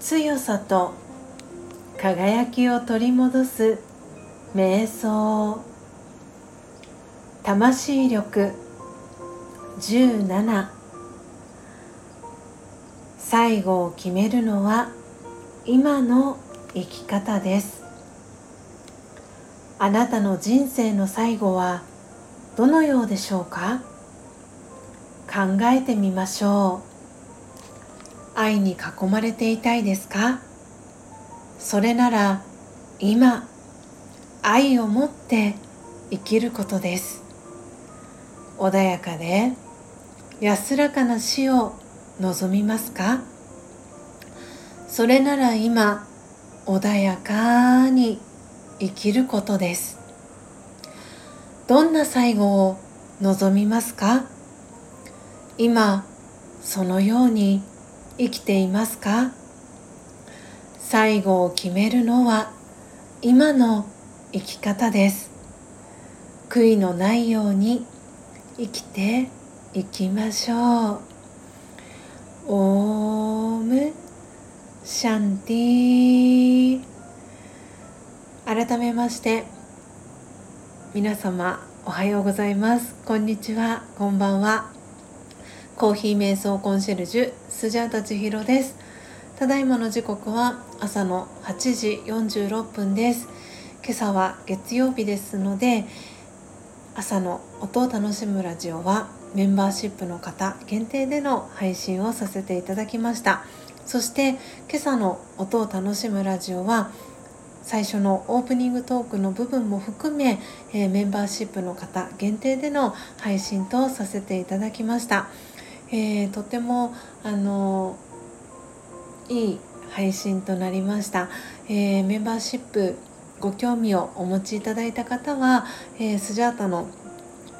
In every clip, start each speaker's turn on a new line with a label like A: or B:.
A: 強さと輝きを取り戻す瞑想魂力17最後を決めるのは今の生き方です。あなたの人生の最後はどのようでしょうか？考えてみましょう。愛に囲まれていたいですか？それなら今愛を持って生きることです。穏やかで安らかな死を望みますか？それなら今穏やかに生きることです。どんな最後を望みますか？今そのように生きていますか？最後を決めるのは今の生き方です。悔いのないように生きていきましょう。オームシャンティ改めまして皆様おはようございます。こんにちは。こんばんは。コーヒー瞑想コンシェルジュスジャータ千尋です。ただいまの時刻は朝の8時46分です。今朝は月曜日ですので朝の音を楽しむラジオはメンバーシップの方限定での配信をさせていただきました。そして今朝の音を楽しむラジオは最初のオープニングトークの部分も含め、え、メンバーシップの方限定での配信とさせていただきました、えー、とてもあのいい配信となりました、えー、メンバーシップご興味をお持ちいただいた方は、えスジャータの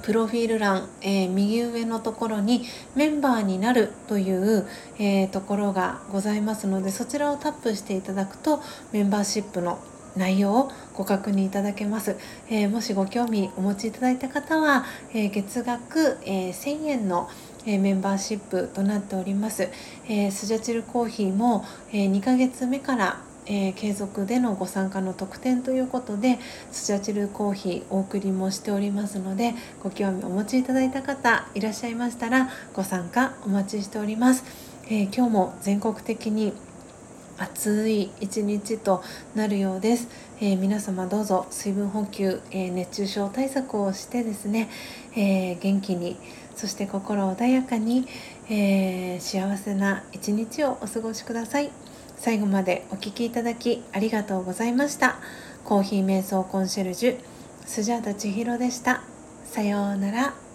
A: プロフィール欄、えー、右上のところにメンバーになるという、えー、ところがございますのでそちらをタップしていただくとメンバーシップの内容をご確認いただけます、えー、もしご興味お持ちいただいた方は、え月額、え1000円のえメンバーシップとなっております、えスジャチルコーヒーも、え2ヶ月目からえー、継続でのご参加の特典ということでスチャチルコーヒーお送りもしておりますのでご興味お持ちいただいた方いらっしゃいましたらご参加お待ちしております、えー、今日も全国的に暑い一日となるようです、えー、皆様どうぞ水分補給、えー、熱中症対策をしてですね、えー、元気にそして心穏やかに、え幸せな一日をお過ごしください。最後までお聴きいただきありがとうございました。コーヒー瞑想コンシェルジュスジャータ千尋でした。さようなら。